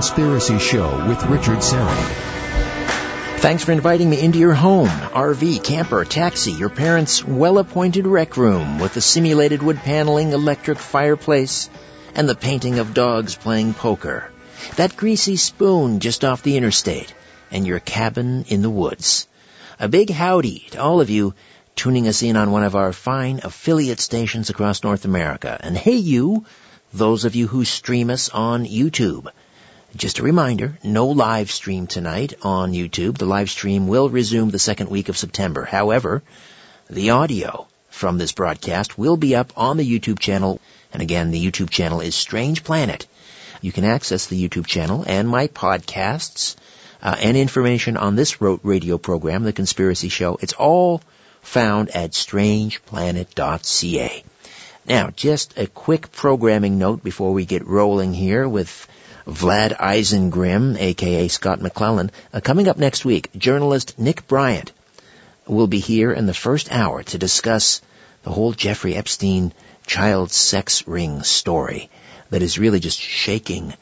Conspiracy Show with Richard Syrett. Thanks for inviting me into your home, RV, camper, taxi, your parents' well-appointed rec room with the simulated wood paneling, electric fireplace, and the painting of dogs playing poker. That greasy spoon just off the interstate, and your cabin in the woods. A big howdy to all of you tuning us in on one of our fine affiliate stations across North America. And hey you, those of you who stream us on YouTube. Just a reminder, no live stream tonight on YouTube. The live stream will resume the second week of September. However, the audio from this broadcast will be up on the YouTube channel. And again, the YouTube channel is Strange Planet. You can access the YouTube channel and my podcasts uh, and information on this radio program, The Conspiracy Show. It's all found at strangeplanet.ca. Now, just a quick programming note before we get rolling here with Vlad Eisengrim, aka Scott McClelland. Uh, coming up next week, journalist Nick Bryant will be here in the first hour to discuss the whole Jeffrey Epstein child sex ring story that is really just shaking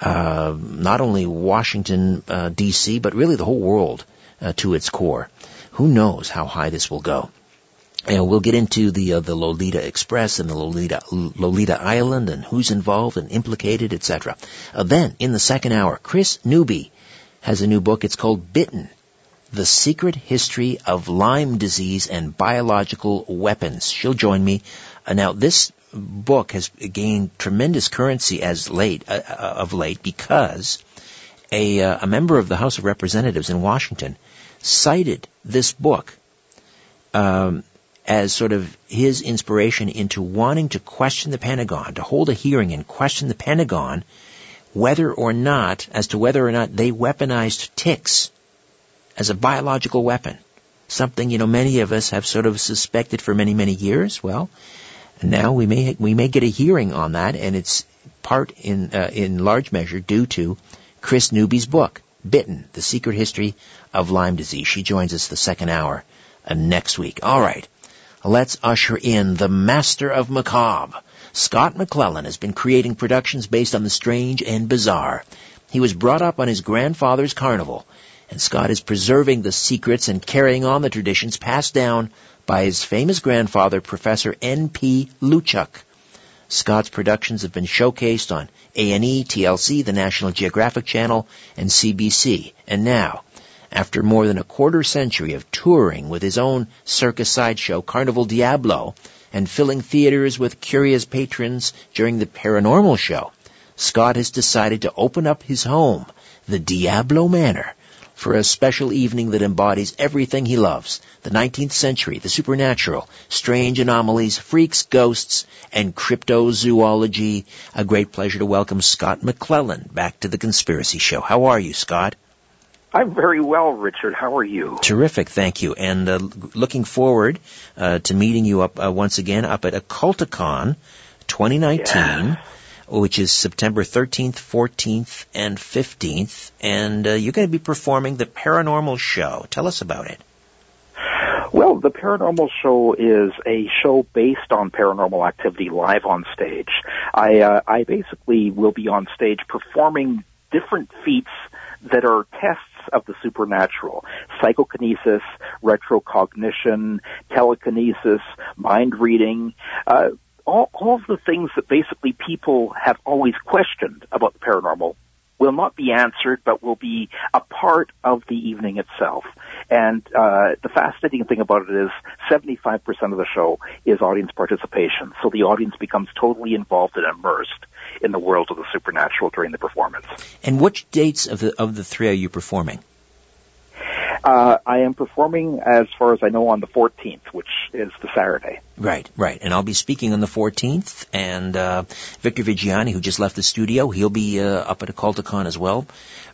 uh, not only Washington uh, D.C. but really the whole world uh, to its core. Who knows how high this will go? And we'll get into the uh, the Lolita Express and the Lolita Lolita Island and who's involved and implicated, etc. Uh, then, in the second hour, Kris Newby has a new book. It's called Bitten: The Secret History of Lyme Disease and Biological Weapons. She'll join me. Uh, now, this book has gained tremendous currency as late uh, uh, of late because a uh, a member of the House of Representatives in Washington cited this book. Um, as sort of his inspiration into wanting to question the Pentagon, to hold a hearing and question the Pentagon whether or not, as to whether or not they weaponized ticks as a biological weapon. Something, you know, many of us have sort of suspected for many, many years. Well, now we may, we may get a hearing on that and it's part in, uh, in large measure due to Kris Newby's book, Bitten, The Secret History of Lyme Disease. She joins us the second hour uh, next week. All right let's usher in the master of macabre. Scott McClelland has been creating productions based on the strange and bizarre. He was brought up on his grandfather's carnival, and Scott is preserving the secrets and carrying on the traditions passed down by his famous grandfather, Professor N.P. Luchuk. Scott's productions have been showcased on A&E, TLC, the National Geographic Channel, and CBC. And now, after more than a quarter century of touring with his own circus sideshow, Carnival Diablo, and filling theaters with curious patrons during the paranormal show, Scott has decided to open up his home, the Diablo Manor, for a special evening that embodies everything he loves. The 19th century, the supernatural, strange anomalies, freaks, ghosts, and cryptozoology. A great pleasure to welcome Scott McClelland back to the Conspiracy Show. How are you, Scott? I'm very well, Richard. How are you? Terrific, thank you. And uh, looking forward uh, to meeting you up uh, once again up at Occulticon 2019. Yeah. Which is September 13th, 14th, and 15th. And uh, you're going to be performing the Paranormal Show. Tell us about it. Well, the Paranormal Show is a show based on paranormal activity live on stage. I, uh, I basically will be on stage performing different feats that are tests of the supernatural. Psychokinesis, retrocognition, telekinesis, mind reading, uh, all, all of the things that basically people have always questioned about the paranormal will not be answered, but will be a part of the evening itself. And uh, the fascinating thing about it is 75% of the show is audience participation. So the audience becomes totally involved and immersed in the world of the supernatural during the performance. And which dates of the of the three are you performing? Uh, I am performing, as far as I know, on the 14th, which is the Saturday. Right, right. And I'll be speaking on the 14th. And uh, Victor Viggiani, who just left the studio, he'll be uh, up at a Occulticon as well,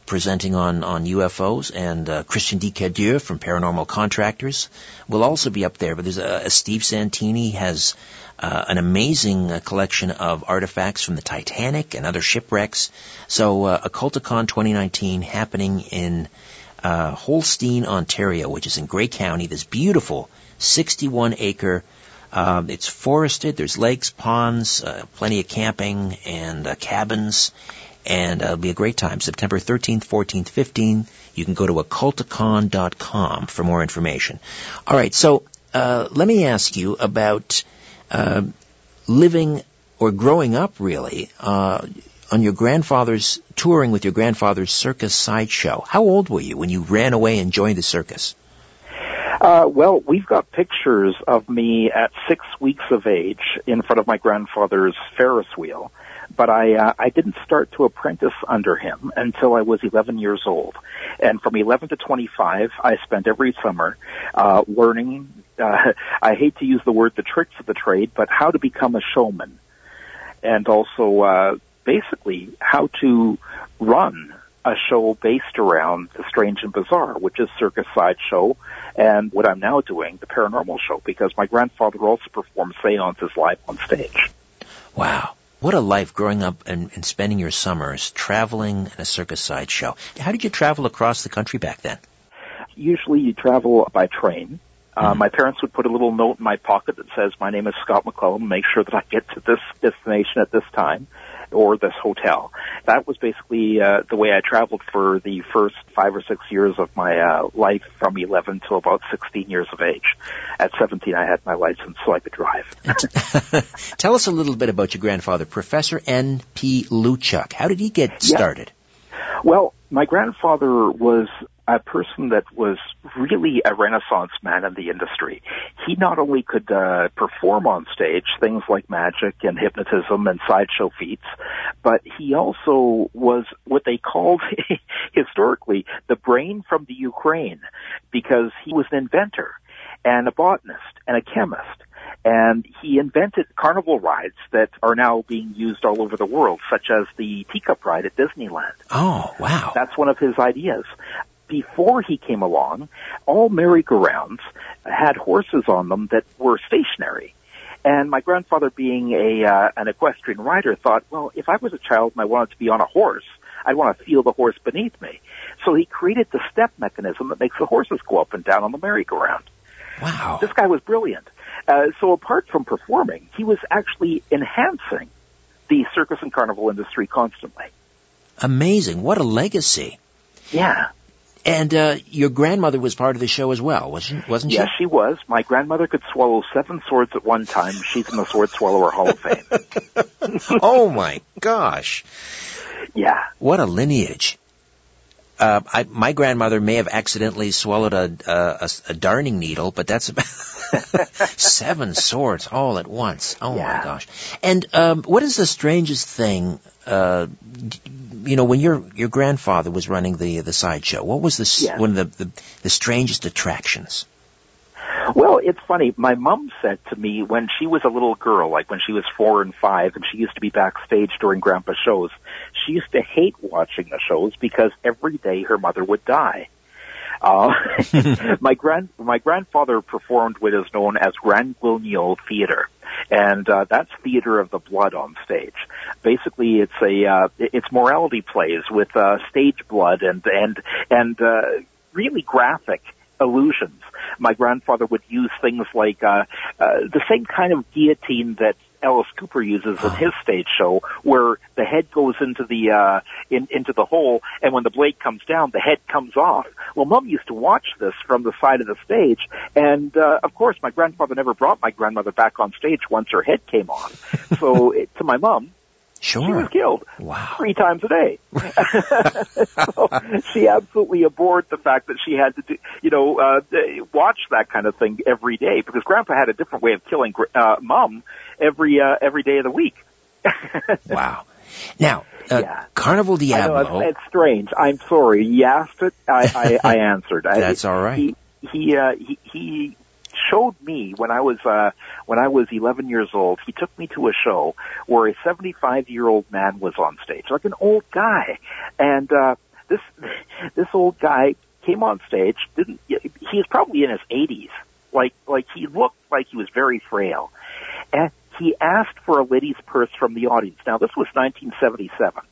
presenting on, on UFOs. And uh, Christian D. Cadieux from Paranormal Contractors will also be up there. But there's a, a Steve Santini has uh, an amazing uh, collection of artifacts from the Titanic and other shipwrecks. So uh, Occulticon 2019 happening in uh, Holstein, Ontario, which is in Grey County. This beautiful 61 acre Um, it's forested. There's lakes, ponds, uh, plenty of camping and uh, cabins, and uh, it'll be a great time. September 13th, 14th, 15th. You can go to occulticon.com for more information. All right, so uh, let me ask you about uh, living or growing up, really, uh, on your grandfather's touring with your grandfather's circus sideshow. How old were you when you ran away and joined the circus? Uh, well, we've got pictures of me at six weeks of age in front of my grandfather's Ferris wheel, but I uh, I didn't start to apprentice under him until I was 11 years old, and from 11 to 25, I spent every summer uh, learning. Uh, I hate to use the word the tricks of the trade, but how to become a showman, and also uh, basically how to run a show based around the strange and bizarre, which is Circus Sideshow, and what I'm now doing, the paranormal show, because my grandfather also performed seances live on stage. Wow. What a life growing up and, and spending your summers traveling in a circus sideshow. How did you travel across the country back then? Usually you travel by train. Uh, mm-hmm. my parents would put a little note in my pocket that says, my name is Scott McClelland, make sure that I get to this destination at this time or this hotel. That was basically uh, the way I traveled for the first five or six years of my uh, life from 11 to about 16 years of age. At 17, I had my license so I could drive. Tell us a little bit about your grandfather, Professor N.P. Luchuk. How did he get started? Yeah. Well, my grandfather was a person that was really a renaissance man in the industry. He not only could uh, perform on stage things like magic and hypnotism and sideshow feats, but he also was what they called historically the brain from the Ukraine because he was an inventor and a botanist and a chemist and he invented carnival rides that are now being used all over the world, such as the teacup ride at Disneyland. Oh, wow. That's one of his ideas before he came along, all merry-go-rounds had horses on them that were stationary. And my grandfather, being a uh, an equestrian rider, thought, well, if I was a child and I wanted to be on a horse, I'd want to feel the horse beneath me. So he created the step mechanism that makes the horses go up and down on the merry-go-round. Wow. This guy was brilliant. Uh, so apart from performing, he was actually enhancing the circus and carnival industry constantly. Amazing. What a legacy. Yeah. And uh, your grandmother was part of the show as well, wasn't wasn't she? Yes, she was. My grandmother could swallow seven swords at one time. She's in the Sword Swallower Hall of Fame. oh my gosh! Yeah. What a lineage. Uh, I, my grandmother may have accidentally swallowed a, a, a darning needle, but that's about seven swords all at once. Oh yeah. my gosh! And um, what is the strangest thing uh, you know, when your your grandfather was running the the sideshow, what was the yes. one of the, the the strangest attractions? Well, it's funny. My mom said to me when she was a little girl, like when she was four and five, and she used to be backstage during Grandpa's shows, she used to hate watching the shows because every day her mother would die. Uh, my grand my grandfather performed what is known as Grand Guignol Theater, and uh, that's theater of the blood on stage. Basically, it's a uh, it's morality plays with uh, stage blood and and and uh, really graphic illusions. My grandfather would use things like uh, uh, the same kind of guillotine that Alice Cooper uses in his stage show, where the head goes into the uh, in, into the hole, and when the blade comes down, the head comes off. Well, Mom used to watch this from the side of the stage, and uh, of course, my grandfather never brought my grandmother back on stage once her head came off. so, it, to my mom, Sure. She was killed wow. three times a day. so she absolutely abhorred the fact that she had to do, you know, uh, watch that kind of thing every day because Grandpa had a different way of killing uh, Mom every uh, every day of the week. wow. Now, uh, yeah. Carnival Diablo. Know, it's, it's, strange. I'm sorry. You asked it. I, I, I answered. That's I, all right. He he, uh, he he showed me when I was uh, when I was 11 years old. He took me to a show where a 75 year old man was on stage, like an old guy, and uh, this this old guy came on stage. Didn't he was probably in his 80s. Like like he looked like he was very frail, and he asked for a lady's purse from the audience. Now this was 1977.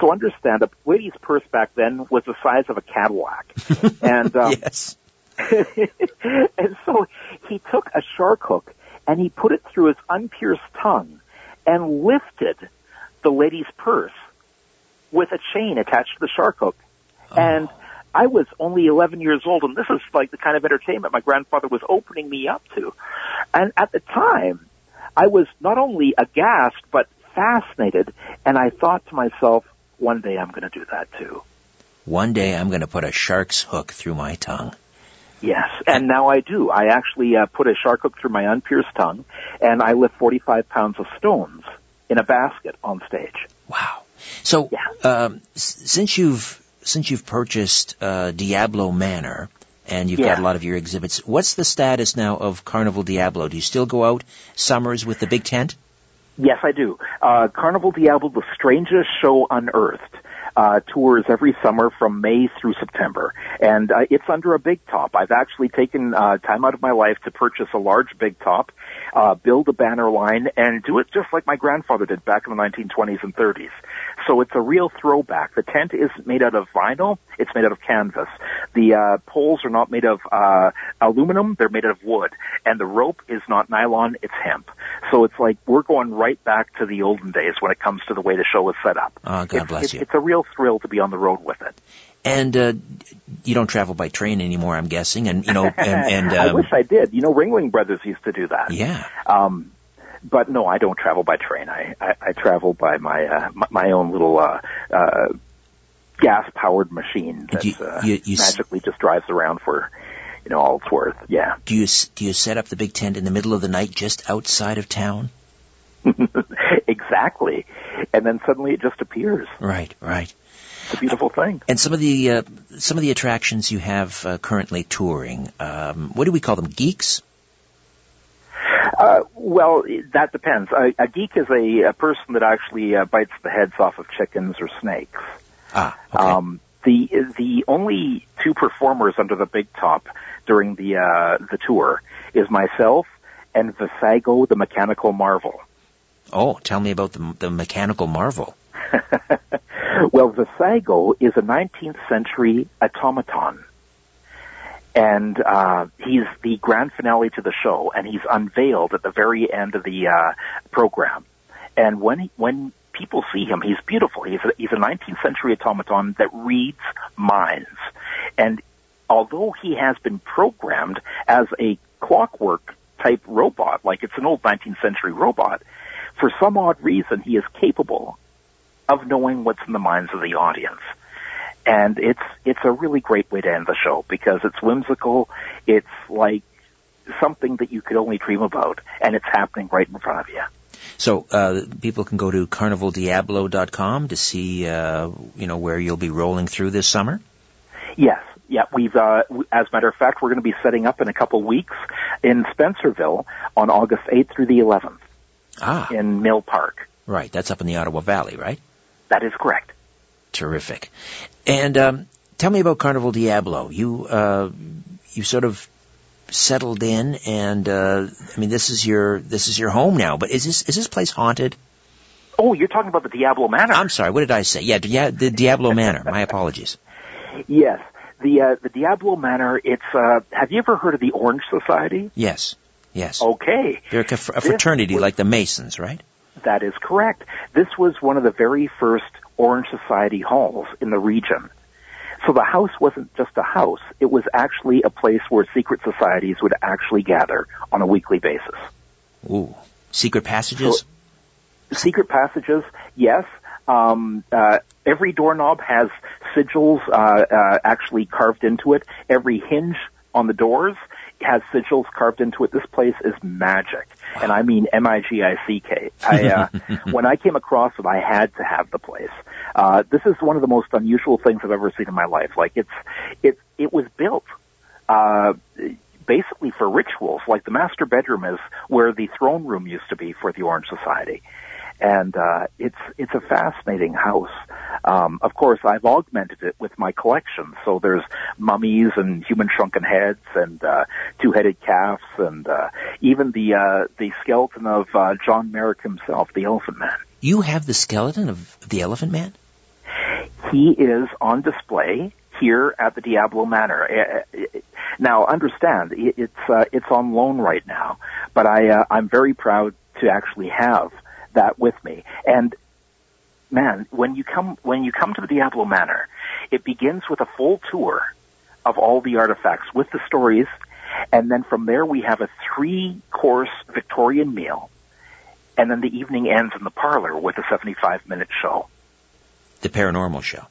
So understand, a lady's purse back then was the size of a Cadillac. and um, yes. and so he took a shark hook and he put it through his unpierced tongue and lifted the lady's purse with a chain attached to the shark hook. Oh. And I was only 11 years old, and this is like the kind of entertainment my grandfather was opening me up to. And at the time, I was not only aghast, but fascinated, and I thought to myself, one day I'm going to do that too. One day I'm going to put a shark's hook through my tongue. Yes, and now I do. I actually uh, put a shark hook through my unpierced tongue, and I lift 45 pounds of stones in a basket on stage. Wow. So, Yeah. um, s- since you've since you've purchased uh, Diablo Manor and you've got a lot of your exhibits, what's the status now of Carnival Diablo? Do you still go out summers with the big tent? Yes, I do. Uh, Carnival Diablo, the strangest show unearthed, uh, tours every summer from May through September, and uh, it's under a big top. I've actually taken uh, time out of my life to purchase a large big top, uh, build a banner line, and do it just like my grandfather did back in the 1920s and 30s. So it's a real throwback. The tent is made out of vinyl. It's made out of canvas. The uh, poles are not made of uh, aluminum. They're made out of wood. And the rope is not nylon. It's hemp. So it's like we're going right back to the olden days when it comes to the way the show is set up. Oh, God it's, bless it's, you. It's a real thrill to be on the road with it. And uh, you don't travel by train anymore, I'm guessing. And you know, and, and I um, wish I did. You know, Ringling Brothers used to do that. yeah. Um, but no, I don't travel by train. I, I, I travel by my, uh, my, my own little, uh, uh, gas powered machine that, you- uh, you- you s- magically just drives around for, you know, all it's worth. Yeah. Do you do you set up the big tent in the middle of the night just outside of town? exactly. And then suddenly it just appears. Right, right. It's a beautiful thing. And some of the uh, some of the attractions you have uh, currently touring, um, what do we call them? Geeks? Uh, well, that depends. A, a geek is a, a person that actually uh, bites the heads off of chickens or snakes. Ah, okay. Um, the the only two performers under the big top during the uh, the tour is myself and Visago, the mechanical marvel. oh, tell me about the the mechanical marvel. well, Visago is a 19th century automaton. And uh, he's the grand finale to the show, and he's unveiled at the very end of the uh, program. And when he, when people see him, he's beautiful. He's a, he's a 19th century automaton that reads minds. And although he has been programmed as a clockwork type robot, like it's an old 19th century robot, for some odd reason he is capable of knowing what's in the minds of the audience. And it's it's a really great way to end the show because it's whimsical. It's like something that you could only dream about, and it's happening right in front of you. So uh, people can go to carnivaldiablo.com to see uh, you know where you'll be rolling through this summer. Yes, yeah. We've, uh, as a matter of fact, we're going to be setting up in a couple weeks in Spencerville on August 8th through the 11th Ah, in Mill Park. right. That's up in the Ottawa Valley, right? That is correct. Terrific. And um, tell me about Carnival Diablo. You uh, you sort of settled in, and uh, I mean this is your this is your home now. But is this is this place haunted? Oh, you're talking about the Diablo Manor. I'm sorry. What did I say? Yeah, Dia- the Diablo Manor. My apologies. yes, the uh, the Diablo Manor. It's. Uh, have you ever heard of the Orange Society? Yes, yes. Okay. They're a, ca- a This fraternity was- like the Masons, right? That is correct. This was one of the very first Orange Society halls in the region. So the house wasn't just a house, it was actually a place where secret societies would actually gather on a weekly basis. Ooh, secret passages. Secret passages, yes. Um, uh, every doorknob has sigils uh, uh, actually carved into it. Every hinge on the doors has sigils carved into it. This place is magic, and I mean M-I-G-I-C-K. I, uh, when I came across it, I had to have the place. Uh, this is one of the most unusual things I've ever seen in my life. Like it's, it, it was built, uh, basically for rituals. Like the master bedroom is where the throne room used to be for the Orange Society and uh, it's it's a fascinating house. Um, of course, I've augmented it with my collection. So there's mummies and human shrunken heads and uh, two-headed calves and uh, even the uh, the skeleton of uh, John Merrick himself, the Elephant Man. You have the skeleton of the Elephant Man. He is on display here at the Diablo Manor. Uh, uh, Now, understand, it's uh, it's on loan right now, but I uh, I'm very proud to actually have that with me. And man, when you come when you come to the Diablo Manor, it begins with a full tour of all the artifacts with the stories, and then from there we have a three course Victorian meal, and then the evening ends in the parlor with a 75 minute show. The paranormal show.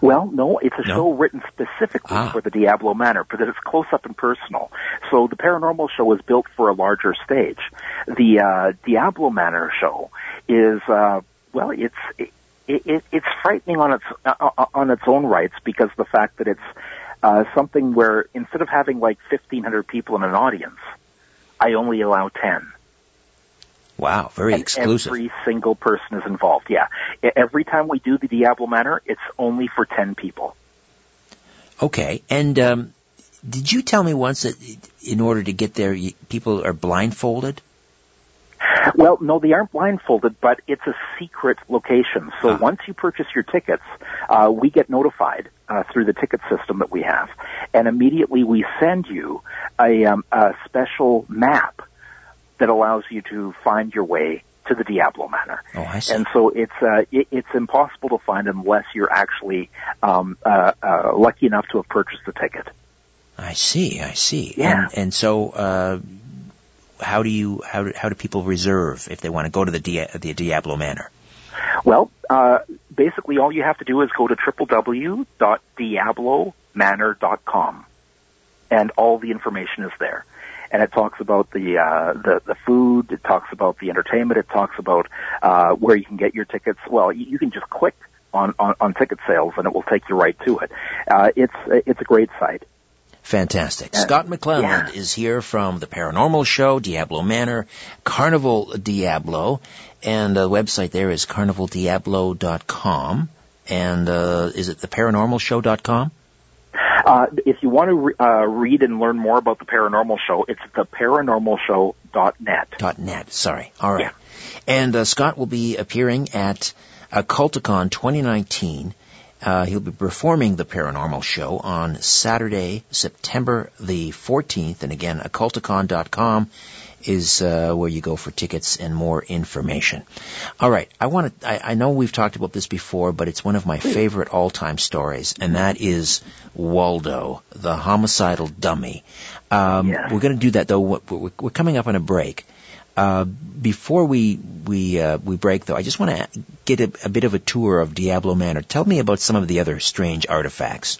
Well, no, it's a No? show written specifically Ah. for the Diablo Manor because it's close up and personal. So the paranormal show was built for a larger stage. The uh, Diablo Manor show is uh, well, it's it, it, it's frightening on its uh, uh, on its own rights because of the fact that it's uh, something where instead of having like fifteen hundred people in an audience, I only allow ten. Wow, very And exclusive. Every single person is involved. Yeah. Every time we do the Diablo Manor, it's only for 10 people. Okay, and um, did you tell me once that in order to get there, you, people are blindfolded? Well, no, they aren't blindfolded, but it's a secret location. So Ah. once you purchase your tickets, uh, we get notified uh, through the ticket system that we have, and immediately we send you a, um, a special map that allows you to find your way to the Diablo Manor. Oh, I see. And so it's uh, it, it's impossible to find unless you're actually um, uh, uh, lucky enough to have purchased the ticket. I see, I see. Yeah. And, and so, uh, how do you how do, how do people reserve if they want to go to the Dia- the Diablo Manor? Well, uh, basically all you have to do is go to www.diablomanor.com and all the information is there. And it talks about the, uh, the, the food, it talks about the entertainment, it talks about, uh, where you can get your tickets. Well, you, you can just click on, on, on ticket sales and it will take you right to it. Uh, it's, it's a great site. Fantastic. Uh, Scott McClelland yeah. is here from the Paranormal Show, Diablo Manor, Carnival Diablo, and the website there is carnivaldiablo.com. And uh, is it theparanormalshow.com? Uh, if you want to re- uh, read and learn more about the paranormal show, it's theparanormalshow.net. Dot net. Sorry. All right. Yeah. And uh, Scott will be appearing at Occulticon 2019. Uh, he'll be performing the Paranormal Show on Saturday, September the 14th. And again, occulticon.com is uh, where you go for tickets and more information. All right, I want to. I, I know we've talked about this before, but it's one of my favorite all-time stories, and that is Waldo, the homicidal dummy. Um, Yes. We're going to do that though. We're coming up on a break. Uh, before we we uh, we break though, I just want to get a, a bit of a tour of Diablo Manor. Tell me about some of the other strange artifacts.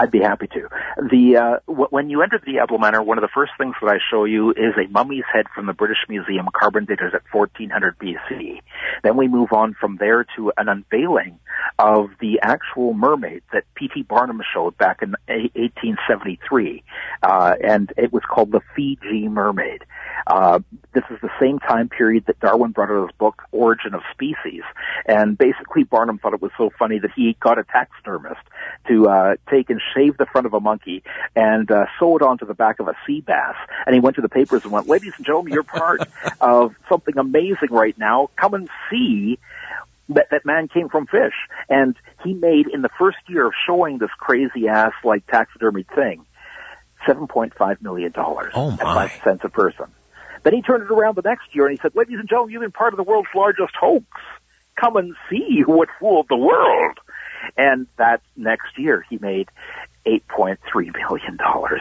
I'd be happy to. The uh, w- when you enter the Diablo Manor, one of the first things that I show you is a mummy's head from the British Museum, carbon dated at 1400 BC. Then we move on from there to an unveiling of the actual mermaid that P.T. Barnum showed back in a- 1873, uh, and it was called the Fiji Mermaid. Uh, this is the same time period that Darwin brought out his book Origin of Species, and basically Barnum thought it was so funny that he got a taxidermist to uh, take and shave the front of a monkey and uh, sew it onto the back of a sea bass. And he went to the papers and went, "Ladies and gentlemen, you're part of something amazing right now. Come and see." That, that man came from fish, and he made in the first year of showing this crazy ass like taxidermy thing, seven point five million dollars Oh, my. at five cents a person. Then he turned it around the next year and he said, "Ladies and gentlemen, you've been part of the world's largest hoax. Come and see what fooled the world." And that next year, he made eight point three million dollars.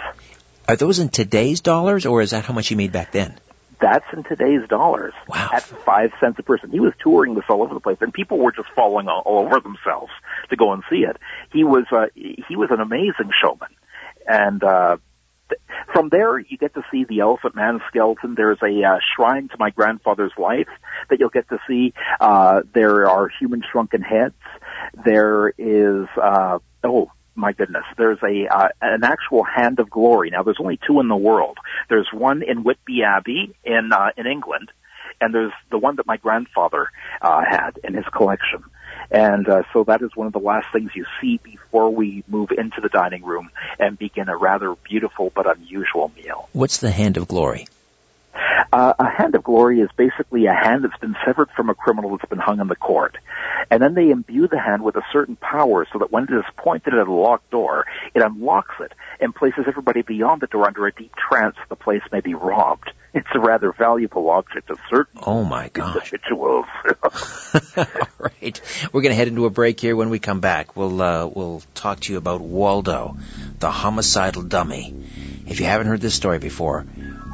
Are those in today's dollars, or is that how much he made back then? That's in today's dollars. Wow. At five cents a person. He was touring this all over the place, and people were just falling all, all over themselves to go and see it. He was uh, he was an amazing showman, and uh, th- from there you get to see the Elephant Man skeleton. There's a uh, shrine to my grandfather's life that you'll get to see. Uh, there are human shrunken heads. There is uh, oh my goodness, there's a uh, an actual hand of glory. Now, there's only two in the world. There's one in Whitby Abbey in uh, in England, and there's the one that my grandfather uh, had in his collection. And uh, so that is one of the last things you see before we move into the dining room and begin a rather beautiful but unusual meal. What's the hand of glory? Uh, a hand of glory is basically a hand that's been severed from a criminal that's been hung in the court. And then they imbue the hand with a certain power so that when it is pointed at a locked door, it unlocks it and places everybody beyond the door under a deep trance so the place may be robbed. It's a rather valuable object of certain Oh my gosh. individuals. All right. We're going to head into a break here. When we come back, we'll uh, we'll talk to you about Waldo, the homicidal dummy. If you haven't heard this story before,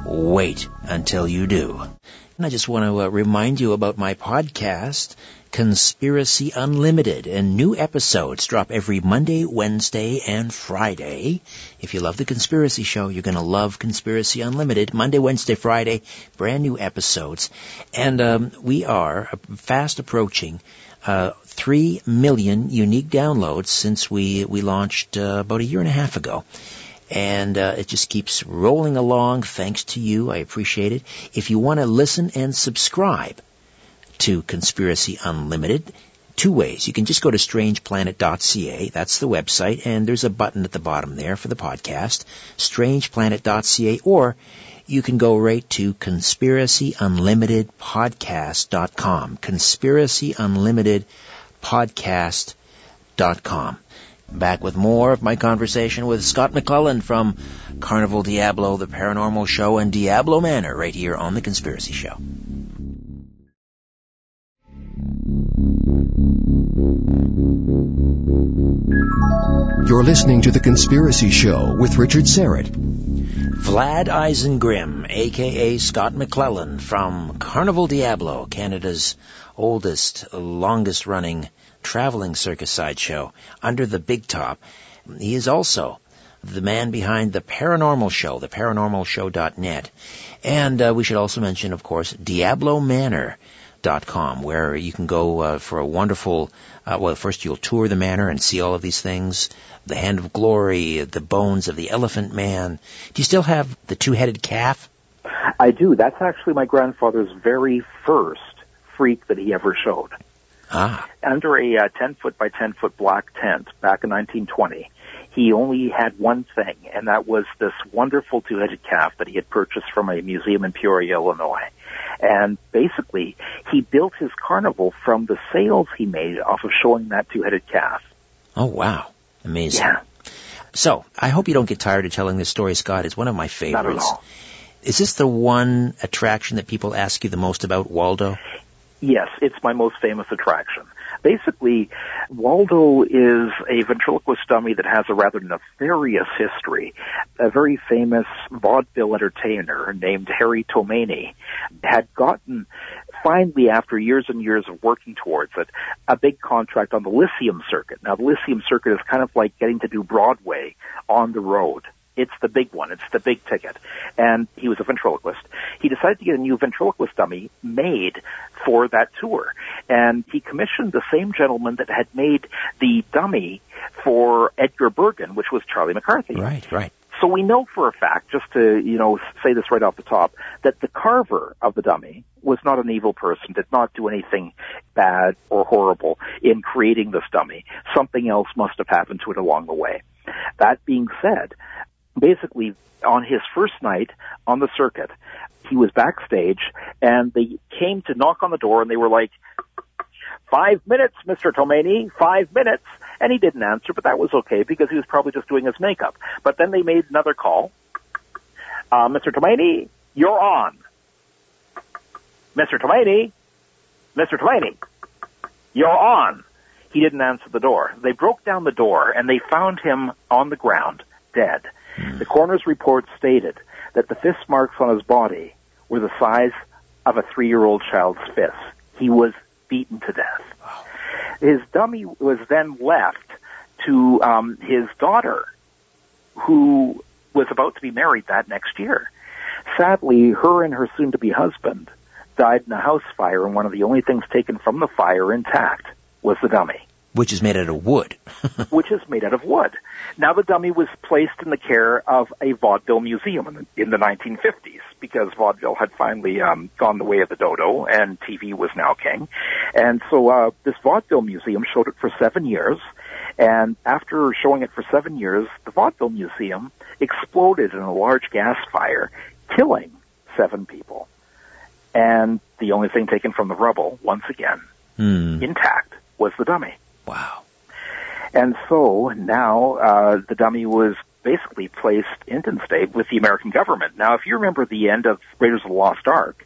wait until you do. And I just want to uh, remind you about my podcast, Conspiracy Unlimited, and new episodes drop every Monday, Wednesday, and Friday. If you love the Conspiracy Show, you're going to love Conspiracy Unlimited. Monday, Wednesday, Friday, brand new episodes. And um, we are fast approaching uh, 3 million unique downloads since we, we launched uh, about a year and a half ago and uh, it just keeps rolling along thanks to you. I appreciate it. If you want to listen and subscribe to Conspiracy Unlimited, two ways. You can just go to strangeplanet.ca, that's the website, and there's a button at the bottom there for the podcast, strangeplanet.ca, or you can go right to conspiracyunlimitedpodcast.com, conspiracyunlimitedpodcast.com. Back with more of my conversation with Scott McClelland from Carnival Diablo, The Paranormal Show, and Diablo Manor right here on The Conspiracy Show. You're listening to The Conspiracy Show with Richard Syrett. Vlad Eisengrim, aka Scott McClelland from Carnival Diablo, Canada's oldest, longest running traveling circus sideshow under the big top. He is also the man behind the Paranormal Show, the paranormalshow.net. And uh, we should also mention, of course, DiabloManor.com, where you can go uh, for a wonderful, uh, well, first you'll tour the manor and see all of these things. The Hand of Glory, the bones of the Elephant Man. Do you still have the two-headed calf? I do. That's actually my grandfather's very first freak that he ever showed. Ah, Under a uh, 10 foot by 10 foot black tent back in 1920, he only had one thing, and that was this wonderful two-headed calf that he had purchased from a museum in Peoria, Illinois. And basically, he built his carnival from the sales he made off of showing that two-headed calf. oh wow. Amazing. Yeah, So, I hope you don't get tired of telling this story, Scott. It's one of my favorites. not at all. Is this the one attraction that people ask you the most about, Waldo? Yes, it's my most famous attraction. Basically, Waldo is a ventriloquist dummy that has a rather nefarious history. A very famous vaudeville entertainer named Harry Tomani had gotten, finally after years and years of working towards it, a big contract on the Lyceum circuit. Now the Lyceum circuit is kind of like getting to do Broadway on the road. It's the big one. It's the big ticket. And he was a ventriloquist. He decided to get a new ventriloquist dummy made for that tour. And he commissioned the same gentleman that had made the dummy for Edgar Bergen, which was Charlie McCarthy. Right, right. So we know for a fact, just to, you know, say this right off the top, that the carver of the dummy was not an evil person, did not do anything bad or horrible in creating this dummy. Something else must have happened to it along the way. That being said, basically on his first night on the circuit, he was backstage and they came to knock on the door and they were like, five minutes, Mr. Tomani, five minutes. And he didn't answer, but that was okay because he was probably just doing his makeup. But then they made another call. Uh, Mr. Tomani, you're on. Mr. Tomani, Mr. Tomani, you're on. He didn't answer the door. They broke down the door and they found him on the ground, dead. The coroner's report stated that the fist marks on his body were the size of a three-year-old child's fist. He was beaten to death. His dummy was then left to um, his daughter, who was about to be married that next year. Sadly, her and her soon-to-be husband died in a house fire, and one of the only things taken from the fire intact was the dummy Which is made out of wood. which is made out of wood. Now the dummy was placed in the care of a vaudeville museum in the, in the 1950s because vaudeville had finally um, gone the way of the dodo and TV was now king. And so uh, this vaudeville museum showed it for seven years. And after showing it for seven years, the vaudeville museum exploded in a large gas fire, killing seven people. And the only thing taken from the rubble, once again, Hmm. intact, was the dummy. Wow. And so now uh, the dummy was basically placed in state with the American government. Now, if you remember the end of Raiders of the Lost Ark,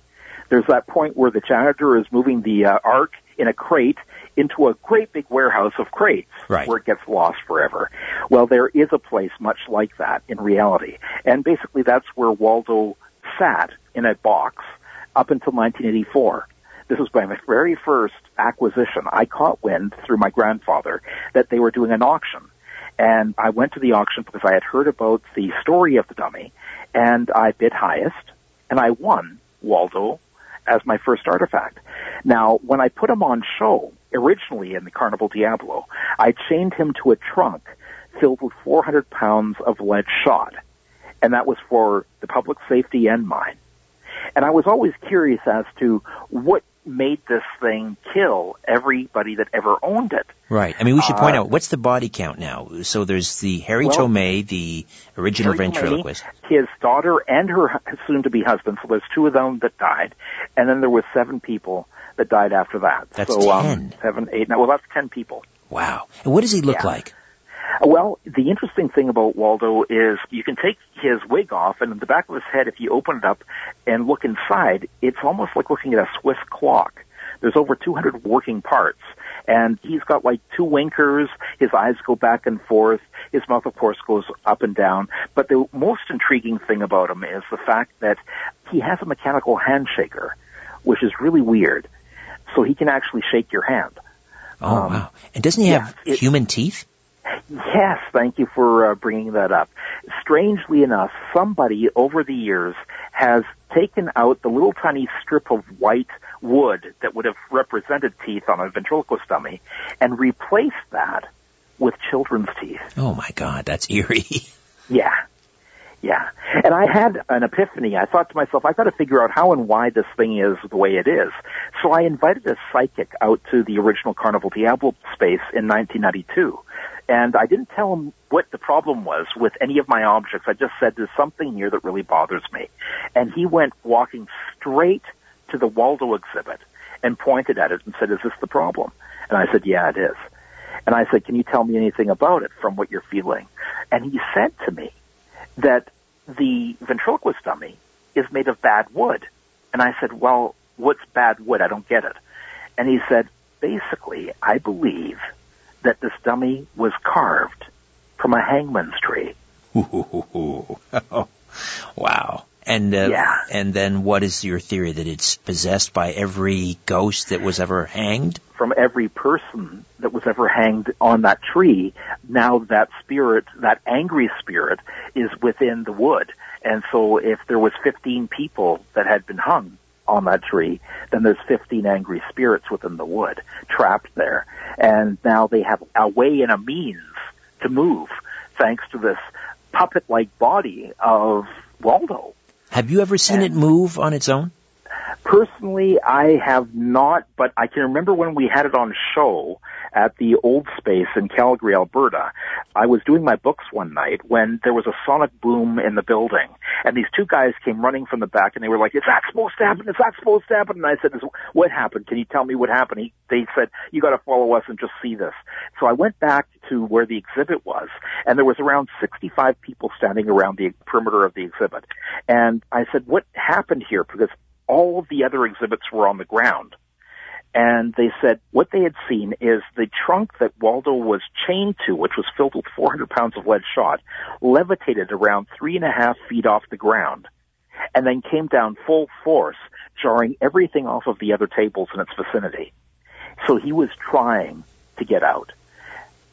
there's that point where the janitor is moving the uh, Ark in a crate into a great big warehouse of crates Right. where it gets lost forever. Well, there is a place much like that in reality. And basically that's where Waldo sat in a box up until 1984. This was my very first acquisition. I caught wind through my grandfather that they were doing an auction. And I went to the auction because I had heard about the story of the dummy and I bid highest and I won Waldo as my first artifact. Now, when I put him on show, originally in the Carnival Diablo, I chained him to a trunk filled with 400 pounds of lead shot. And that was for the public safety and mine. And I was always curious as to what made this thing kill everybody that ever owned it. Right. I mean, we should point Uh, out what's the body count now. So there's the Harry Well, Tomei, the original Harry Tomei, ventriloquist. his daughter and her soon-to-be husband. So there's two of them that died, and then there was seven people that died after that. That's so, 10. Um, seven, eight. Now, well, that's ten people. Wow. And what does he look Yeah. like? Well, the interesting thing about Waldo is you can take his wig off, and in the back of his head, if you open it up and look inside, it's almost like looking at a Swiss clock. There's over 200 working parts, and he's got like two winkers. His eyes go back and forth. His mouth, of course, goes up and down. But the most intriguing thing about him is the fact that he has a mechanical handshaker, which is really weird. So he can actually shake your hand. Oh, Um, wow. And doesn't he have it- human teeth? Yes, thank you for uh, bringing that up. Strangely enough, somebody over the years has taken out the little tiny strip of white wood that would have represented teeth on a ventriloquist dummy and replaced that with children's teeth. Oh my God, that's eerie. Yeah. Yeah. And I had an epiphany. I thought to myself, I've gotta figure out how and why this thing is the way it is. So I invited a psychic out to the original Carnival Diablo space in 1992. And I didn't tell him what the problem was with any of my objects. I just said, there's something here that really bothers me. And he went walking straight to the Waldo exhibit and pointed at it and said, is this the problem? And I said, yeah, it is. And I said, can you tell me anything about it from what you're feeling? And he said to me that the ventriloquist dummy is made of bad wood. And I said, well, what's bad wood? I don't get it. And he said, basically, I believe that this dummy was carved from a hangman's tree. wow. And uh, Yeah. and then what is your theory that it's possessed by every ghost that was ever hanged? From every person that was ever hanged on that tree, now that spirit, that angry spirit, is within the wood. And so if there was 15 people that had been hung on that tree, then there's 15 angry spirits within the wood, trapped there. And now they have a way and a means to move, thanks to this puppet-like body of Waldo. Have you ever seen it move on its own? Personally, I have not, but I can remember when we had it on show at the old space in Calgary, Alberta. I was doing my books one night when there was a sonic boom in the building, and these two guys came running from the back, and they were like, "Is that supposed to happen? Is that supposed to happen?" And I said, "What happened? Can you tell me what happened?" He, they said, "You got to follow us and just see this." So I went back to where the exhibit was, and there was around 65 people standing around the perimeter of the exhibit, and I said, "What happened here?" Because all of the other exhibits were on the ground. And they said what they had seen is the trunk that Waldo was chained to, which was filled with 400 pounds of lead shot, levitated around three and a half feet off the ground and then came down full force, jarring everything off of the other tables in its vicinity. So he was trying to get out.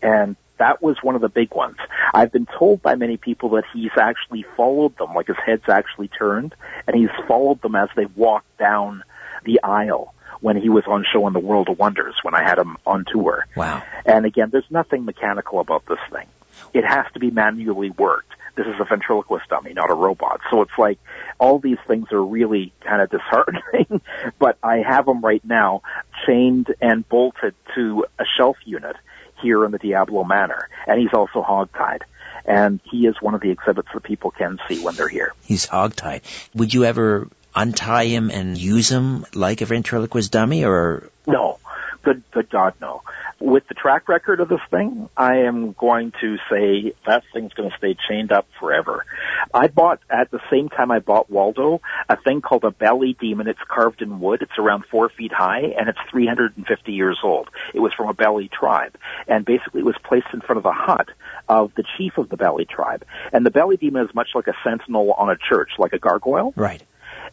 And that was one of the big ones. I've been told by many people that he's actually followed them, like his head's actually turned, and he's followed them as they walked down the aisle when he was on show in the World of Wonders when I had him on tour. Wow. And again, there's nothing mechanical about this thing. It has to be manually worked. This is a ventriloquist dummy, not a robot. So it's like all these things are really kind of disheartening, but I have him right now chained and bolted to a shelf unit here in the Diablo Manor. And he's also hogtied. And he is one of the exhibits that people can see when they're here. He's hogtied. Would you ever untie him and use him like a ventriloquist dummy, or No. Good, good God, no. With the track record of this thing, I am going to say that thing's going to stay chained up forever. I bought, at the same time I bought Waldo, a thing called a belly demon. It's carved in wood. It's around four feet high and it's 350 years old. It was from a belly tribe. And basically it was placed in front of the hut of the chief of the belly tribe. And the belly demon is much like a sentinel on a church, like a gargoyle right?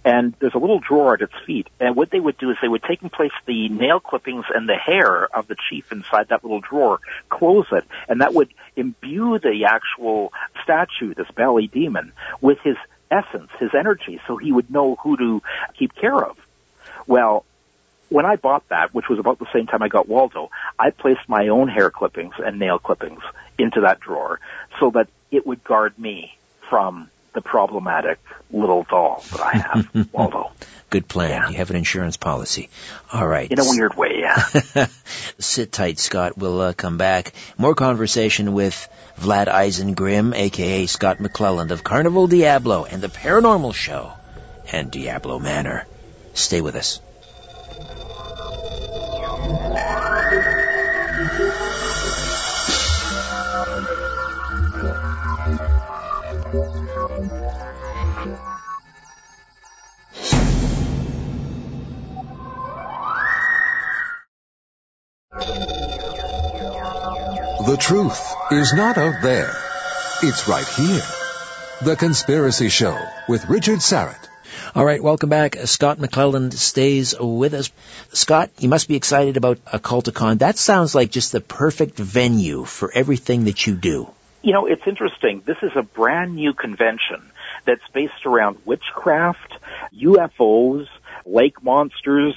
And there's a little drawer at its feet. And what they would do is they would take and place the nail clippings and the hair of the chief inside that little drawer, close it, and that would imbue the actual statue, this belly demon, with his essence, his energy, so he would know who to keep care of. Well, when I bought that, which was about the same time I got Waldo, I placed my own hair clippings and nail clippings into that drawer so that it would guard me from the problematic little doll that I have, Waldo. Good plan. Yeah. You have an insurance policy. All right. In a weird way, yeah. Sit tight, Scott. We'll uh, come back. More conversation with Vlad Eisengrim, aka Scott McClelland of Carnival Diablo and the Paranormal Show and Diablo Manor. Stay with us. The truth is not out there. It's right here. The Conspiracy Show with Richard Syrett. All right, welcome back. Scott McClelland stays with us. Scott, you must be excited about Occulticon. That sounds like just the perfect venue for everything that you do. You know, it's interesting. This is a brand new convention that's based around witchcraft, UFOs, lake monsters,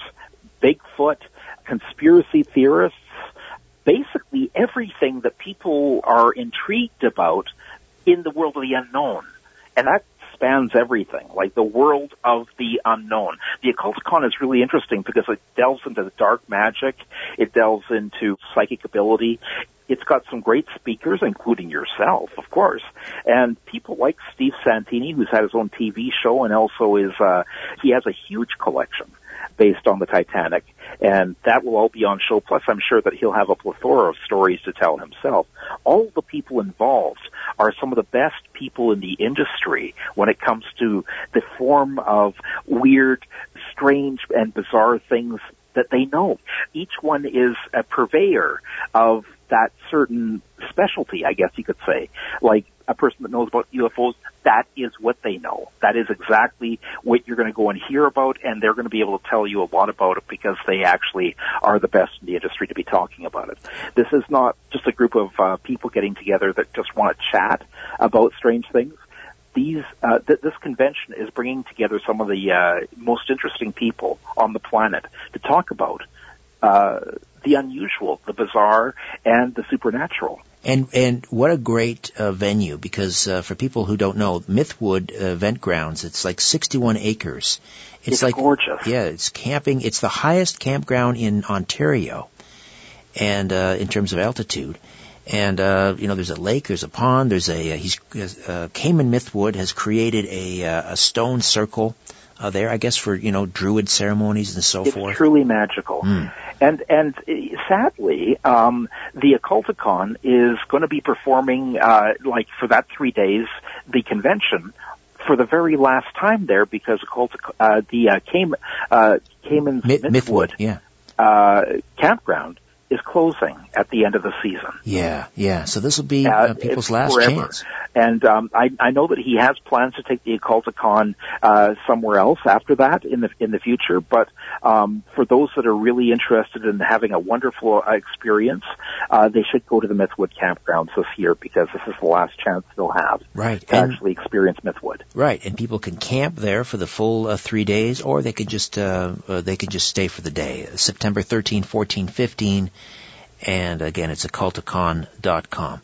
Bigfoot, conspiracy theorists, basically everything that people are intrigued about in the world of the unknown. And that spans everything, like the world of the unknown. The Occulticon is really interesting because it delves into the dark magic, it delves into psychic ability, it's got some great speakers, including yourself, of course, and people like Steve Santini, who's had his own TV show and also is, uh, he has a huge collection based on the Titanic, and that will all be on show. Plus, I'm sure that he'll have a plethora of stories to tell himself. All the people involved are some of the best people in the industry when it comes to the form of weird, strange, and bizarre things that they know. Each one is a purveyor of that certain specialty, I guess you could say. Like a person that knows about UFOs, that is what they know. That is exactly what you're going to go and hear about, and they're going to be able to tell you a lot about it because they actually are the best in the industry to be talking about it. This is not just a group of uh, people getting together that just want to chat about strange things these uh, th- this convention is bringing together some of the uh, most interesting people on the planet to talk about uh, the unusual, the bizarre, and the supernatural. And and what a great uh, venue because uh, for people who don't know, Mythwood uh, Event Grounds, it's like 61 acres. It's like gorgeous. Yeah, it's camping. It's the highest campground in Ontario, and uh, in terms of altitude. And uh, you know, there's a lake, there's a pond, there's a uh, he's uh, Cayman Mythwood has created a uh, a stone circle uh, there, I guess, for you know druid ceremonies and so It's forth. truly magical. Mm. And and uh, sadly, um, the Occulticon is going to be performing uh, like for that three days the convention for the very last time there because Occultic- uh, the uh, Cayman uh, Cayman's Myth- Mythwood yeah, uh, campground is closing at the end of the season. yeah, yeah. So this will be Uh, uh, people's last forever. chance. And um, I, I know that he has plans to take the Occulticon uh, somewhere else after that in the in the future. But um, for those that are really interested in having a wonderful uh, experience, uh, they should go to the Mythwood campgrounds this year because this is the last chance they'll have Right, to and actually experience Mythwood. Right, and people can camp there for the full uh, three days, or they could just uh, uh, they could just stay for the day. September 13, 14, 15, and again, it's occulticon.com.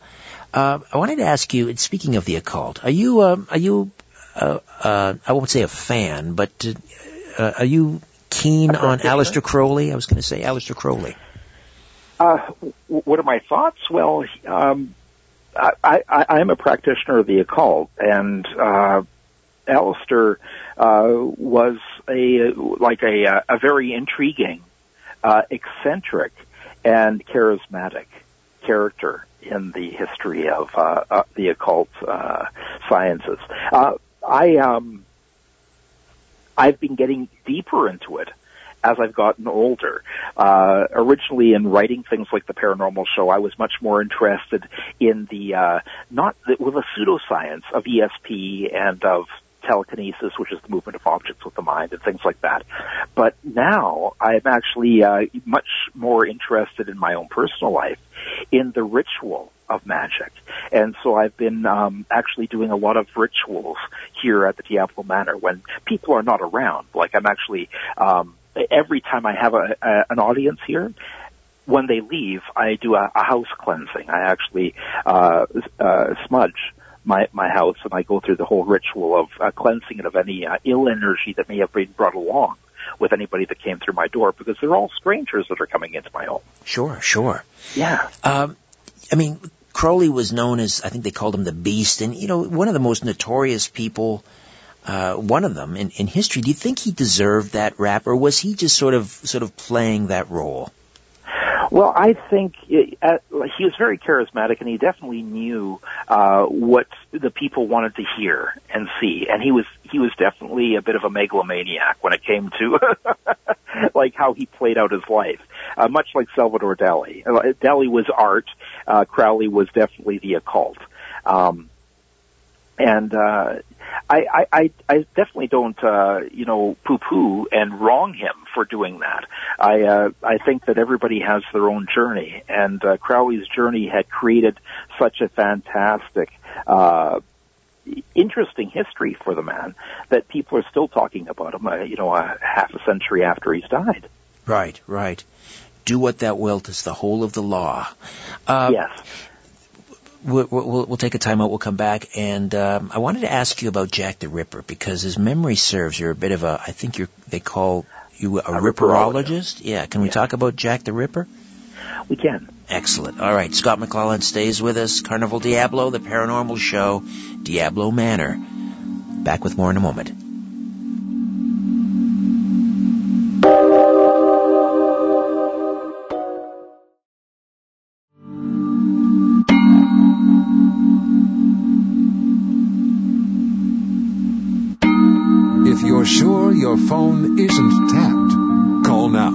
Uh, I wanted to ask you. Speaking of the occult, are you um, are you uh, uh, I won't say a fan, but uh, uh, are you keen on Aleister Crowley? I was going to say Aleister Crowley. Uh, what are my thoughts? Well, um, I, I, I'm a practitioner of the occult, and uh, Aleister uh, was a like a a very intriguing, uh, eccentric, and charismatic character in the history of uh, uh, the occult uh, sciences. Uh, I um, I've been getting deeper into it as I've gotten older. Uh, originally, in writing things like the Paranormal Show, I was much more interested in the uh, not the, well, the pseudoscience of ESP and of telekinesis, which is the movement of objects with the mind and things like that. But now I'm actually uh, much more interested in my own personal life in the ritual of magic. And so I've been um, actually doing a lot of rituals here at the Diablo Manor when people are not around. Like I'm actually um, every time I have a, a, an audience here, when they leave, I do a, a house cleansing. I actually uh, uh, smudge my my house, and I go through the whole ritual of uh, cleansing it of any uh, ill energy that may have been brought along with anybody that came through my door, because they're all strangers that are coming into my home. Sure, sure. Yeah. Um, I mean, Crowley was known as I think they called him the Beast, and you know, one of the most notorious people. Uh, one of them in, in history. Do you think he deserved that rap, or was he just sort of sort of playing that role? Well, I think it, uh, he was very charismatic, and he definitely knew uh, what the people wanted to hear and see. And he was he was definitely a bit of a megalomaniac when it came to like how he played out his life, uh, much like Salvador Dali. Uh, Dali was art. Uh, Crowley was definitely the occult. Um, and uh, I, I, I definitely don't, uh, you know, poo-poo and wrong him for doing that. I, uh, I think that everybody has their own journey, and uh, Crowley's journey had created such a fantastic, uh, interesting history for the man that people are still talking about him, uh, you know, a half a century after he's died. Right, right. Do what thou wilt is the whole of the law. Uh, yes we'll, we'll, we'll, take a time out. We'll come back, and um, I wanted to ask you about Jack the Ripper because, as memory serves, you're a bit of a. I think you're. They call you a, a ripperologist. Yeah. Can we talk about Jack the Ripper? We can. Excellent. All right. Scott McClelland stays with us. Carnival Diablo, the paranormal show, Diablo Manor. Back with more in a moment. You're sure your phone isn't tapped, call now.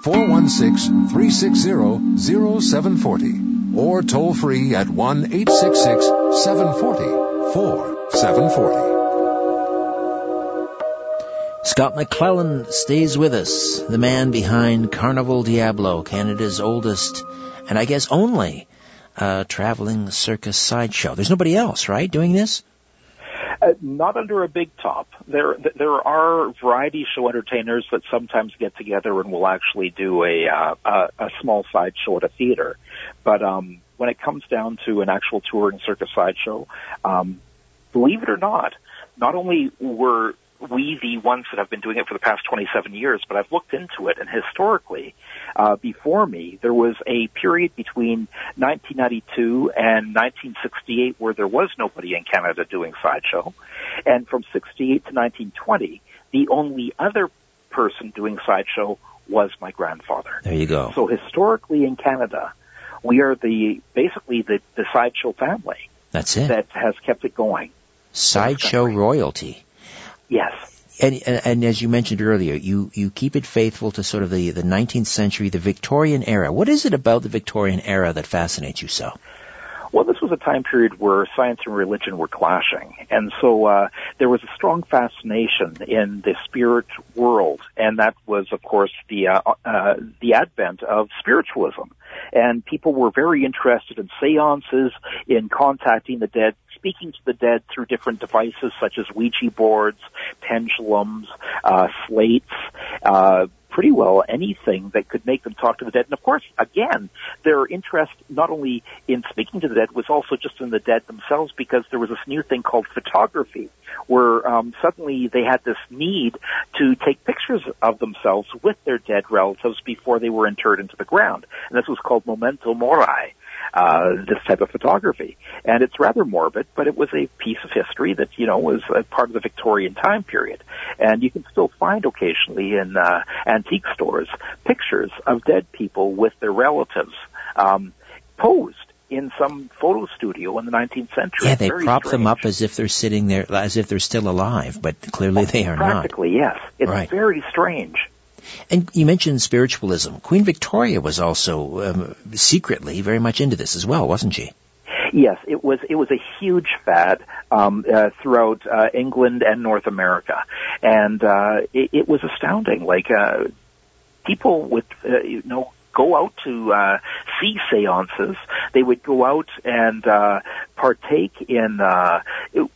416-360-0740 or toll free at 1-866-740-4740. Scott McClelland stays with us, the man behind Carnival Diablo, Canada's oldest and I guess only uh, traveling circus sideshow. There's nobody else, right, doing this? Uh, not under a big top. There, there are variety show entertainers that sometimes get together and will actually do a uh, a, a small sideshow at a theater. But um, when it comes down to an actual touring circus sideshow, um, believe it or not, not only were we the ones that have been doing it for the past 27 years, but I've looked into it, and historically, uh, before me, there was a period between 1992 and 1968 where there was nobody in Canada doing sideshow, and from 68 to 1920, the only other person doing sideshow was my grandfather. There you go. So historically in Canada, we are the basically the, the sideshow family. That's it. That has kept it going. Sideshow royalty. Yes. And, and, and, as you mentioned earlier, you, you keep it faithful to sort of the, the 19th century, the Victorian era. What is it about the Victorian era that fascinates you so? Well, this was a time period where science and religion were clashing, and so uh, there was a strong fascination in the spirit world, and that was, of course, the uh, uh, the advent of spiritualism. And people were very interested in seances, in contacting the dead, speaking to the dead through different devices such as Ouija boards, pendulums, uh, slates, uh, pretty well anything that could make them talk to the dead. And of course, again, their interest not only in speaking to the dead was also just in the dead themselves because there was this new thing called photography where um, suddenly they had this need to take pictures of themselves with their dead relatives before they were interred into the ground. And this was called memento mori. Uh, this type of photography. And it's rather morbid, but it was a piece of history that, you know, was a part of the Victorian time period. And you can still find occasionally in uh, antique stores pictures of dead people with their relatives um, posed in some photo studio in the 19th century. Yeah, they Very prop strange. them up as if they're sitting there, as if they're still alive, but clearly they are not. Practically, yes. It's Right. very strange. And you mentioned spiritualism. Queen Victoria was also um, secretly very much into this as well, wasn't she? Yes, it was it was a huge fad um, uh, throughout uh, England and North America, and uh, it, it was astounding. Like uh, people with uh, you know, go out to uh, see seances. They would go out and uh, partake in uh,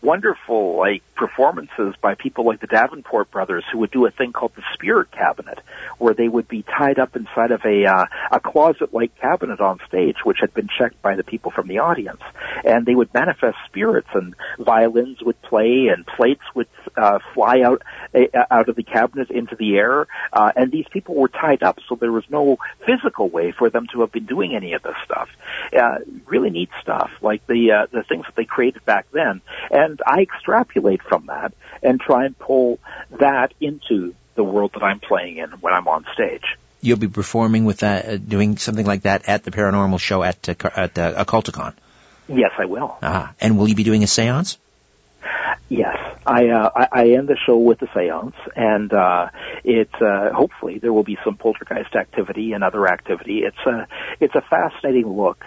wonderful like performances by people like the Davenport brothers, who would do a thing called the Spirit Cabinet, where they would be tied up inside of a uh, a closet-like cabinet on stage, which had been checked by the people from the audience, and they would manifest spirits, and violins would play, and plates would uh, fly out uh, out of the cabinet into the air, uh, and these people were tied up, so there was no physical way for them to have been doing any of this stuff. Uh, really neat stuff, like the uh, the things that they created back then, and I extrapolate from that and try and pull that into the world that I'm playing in when I'm on stage. You'll be performing with that, uh, doing something like that at the paranormal show at uh, at uh, Occulticon. Yes, I will. Ah, and will you be doing a séance? Yes, I, uh, I I end the show with a séance, and uh, it's uh, hopefully there will be some poltergeist activity and other activity. It's a it's a fascinating look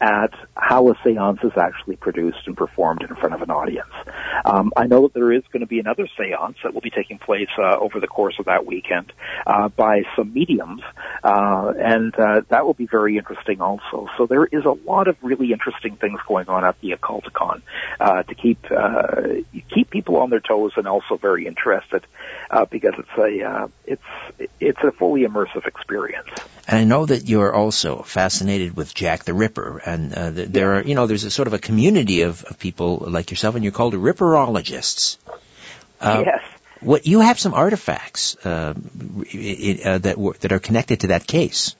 at how a séance is actually produced and performed in front of an audience. Um, I know that there is going to be another séance that will be taking place uh, over the course of that weekend uh, by some mediums, uh, and uh, that will be very interesting also. So there is a lot of really interesting things going on at the Occulticon uh, to keep uh, keep people on their toes and also very interested uh, because it's a uh, it's it's a fully immersive experience. And I know that you're also fascinated with Jack the Ripper, and uh, th- there are, you know, there's a sort of a community of, of people like yourself, and you're called Ripperologists. Uh, yes. What you have some artifacts uh, i- i- uh, that were, that are connected to that case.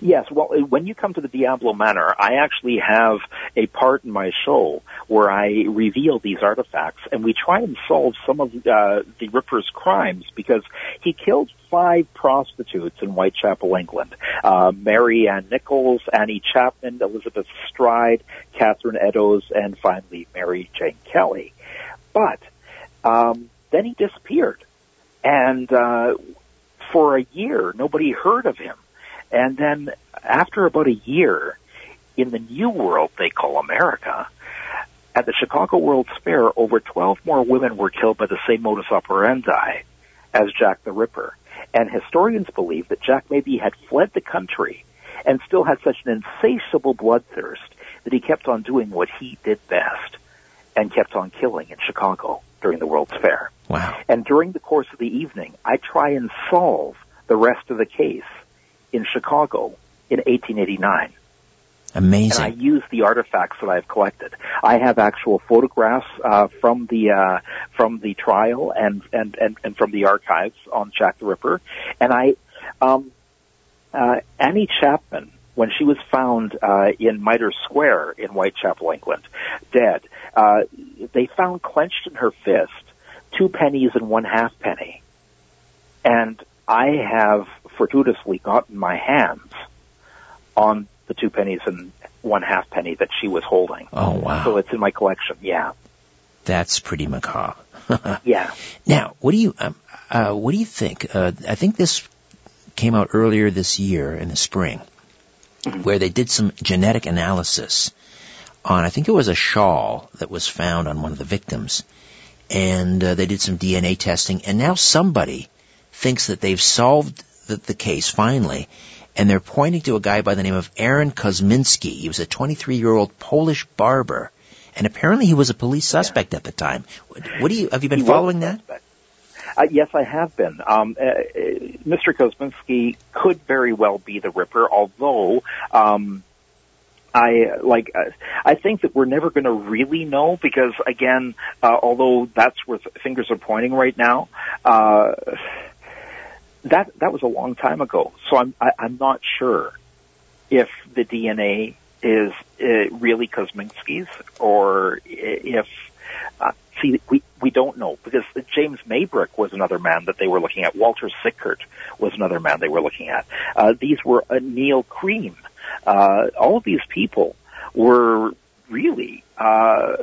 Yes, well, uh, when you come to the Diablo Manor, I actually have a part in my show where I reveal these artifacts, and we try and solve some of uh, the Ripper's crimes because he killed five prostitutes in Whitechapel, England: uh, Mary Ann Nichols, Annie Chapman, Elizabeth Stride, Catherine Eddowes, and finally Mary Jane Kelly. But um, then he disappeared, and uh, for a year nobody heard of him. And then after about a year, in the new world they call America, at the Chicago World's Fair, over 12 more women were killed by the same modus operandi as Jack the Ripper. And historians believe that Jack maybe had fled the country and still had such an insatiable bloodthirst that he kept on doing what he did best and kept on killing in Chicago during the World's Fair. Wow. And during the course of the evening, I try and solve the rest of the case in Chicago in 1889. And I use the artifacts that I've collected. I have actual photographs uh, from the uh, from the trial and, and, and, and from the archives on Jack the Ripper. And I, um, uh, Annie Chapman, when she was found uh, in Mitre Square in Whitechapel, England, dead, uh, they found clenched in her fist two pennies and one halfpenny. And I have fortuitously gotten my hands on the two pennies and one half penny that she was holding. Oh wow, So it's in my collection. Yeah. that's pretty macabre. Yeah. Now, what do you um, uh, what do you think? Uh, I think this came out earlier this year in the spring, where they did some genetic analysis on. I think it was a shawl that was found on one of the victims, and uh, they did some DNA testing, and now somebody thinks that they've solved the, the case finally. And they're pointing to a guy by the name of Aaron Kosminski. He was a 23 year old Polish barber. And apparently he was a police suspect at the time. What, what do you, have you been He following that? Uh, yes, I have been. Um, uh, uh, Mr. Kosminski could very well be the Ripper, although um, I like. Uh, I think that we're never going to really know because, again, uh, although that's where th- fingers are pointing right now. Uh, that that was a long time ago, so I'm I, I'm not sure if the DNA is it really Kosminski's or if uh, see we we don't know because James Maybrick was another man that they were looking at. Walter Sickert was another man they were looking at. Uh, these were uh, Neill Cream. Uh, all of these people were really uh,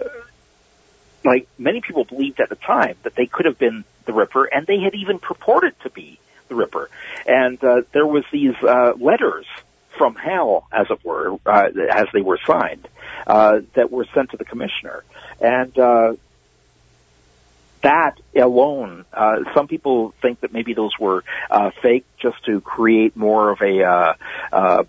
like many people believed at the time that they could have been the Ripper, and they had even purported to be the Ripper. And uh, there was these uh, letters from hell, as it were, uh, as they were signed, uh, that were sent to the commissioner. And uh, that alone, uh, some people think that maybe those were uh, fake just to create more of a uh, uh,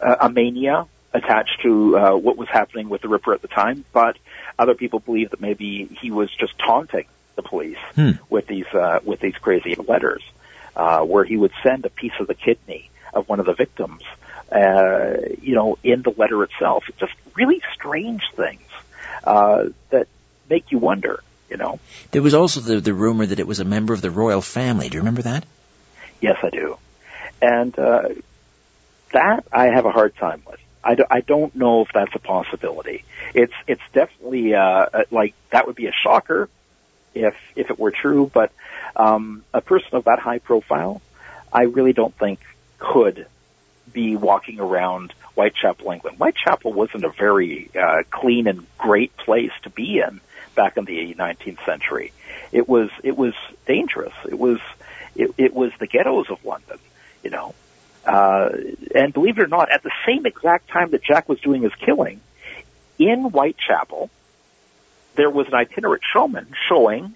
a mania attached to uh, what was happening with the Ripper at the time. But other people believe that maybe he was just taunting the police Hmm. with these uh, with these crazy letters, uh, where he would send a piece of the kidney of one of the victims, uh, you know, in the letter itself. Just really strange things uh, that make you wonder. You know, There was also the, the rumor that it was a member of the royal family. Do you remember that? yes, I do, and uh, that I have a hard time with. I, do, I don't know if that's a possibility. It's it's definitely uh, uh, like that would be a shocker if if it were true, but um, a person of that high profile, I really don't think could be walking around Whitechapel, England. Whitechapel wasn't a very uh, clean and great place to be in back in the 19th century. It was it was dangerous. It was it, it was the ghettos of London, you know. Uh, and believe it or not, at the same exact time that Jack was doing his killing, in Whitechapel, there was an itinerant showman showing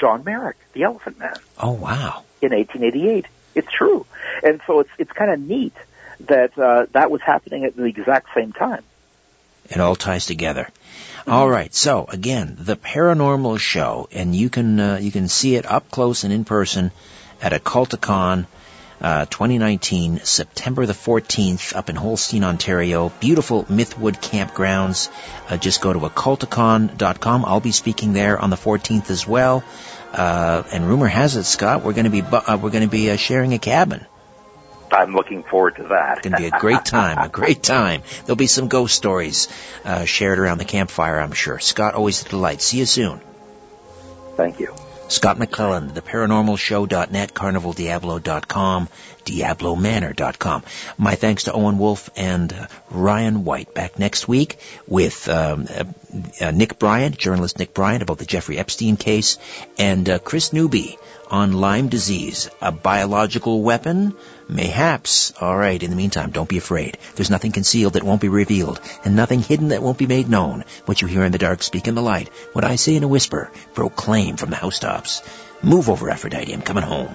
John Merrick, the Elephant Man, Oh, wow. in 1888. It's true, and so it's it's kind of neat that uh, that was happening at the exact same time. It all ties together. All right. So again, the paranormal show, and you can uh, you can see it up close and in person at Occulticon uh, 2019, September the 14th, up in Holstein, Ontario. Beautiful Mythwood campgrounds. Uh, just go to occulticon.com. I'll be speaking there on the 14th as well. Uh, and rumor has it, Scott, we're going to be bu- uh, we're going to be uh, sharing a cabin. I'm looking forward to that. It's going to be a great time, a great time. There'll be some ghost stories uh, shared around the campfire, I'm sure. Scott, always a delight. See you soon. Thank you. Scott McClelland, theparanormalshow.net, carnivaldiablo.com, diablomanor.com. My thanks to Owen Wolf and uh, Ryan White. Back next week with um, uh, uh, Nick Bryant, journalist Nick Bryant, about the Jeffrey Epstein case, and uh, Kris Newby on Lyme disease, a biological weapon. Mayhaps. All right. In the meantime, don't be afraid. There's nothing concealed that won't be revealed, and nothing hidden that won't be made known. What you hear in the dark, speak in the light. What I say in a whisper, proclaim from the housetops. Move over, Aphrodite. I'm coming home.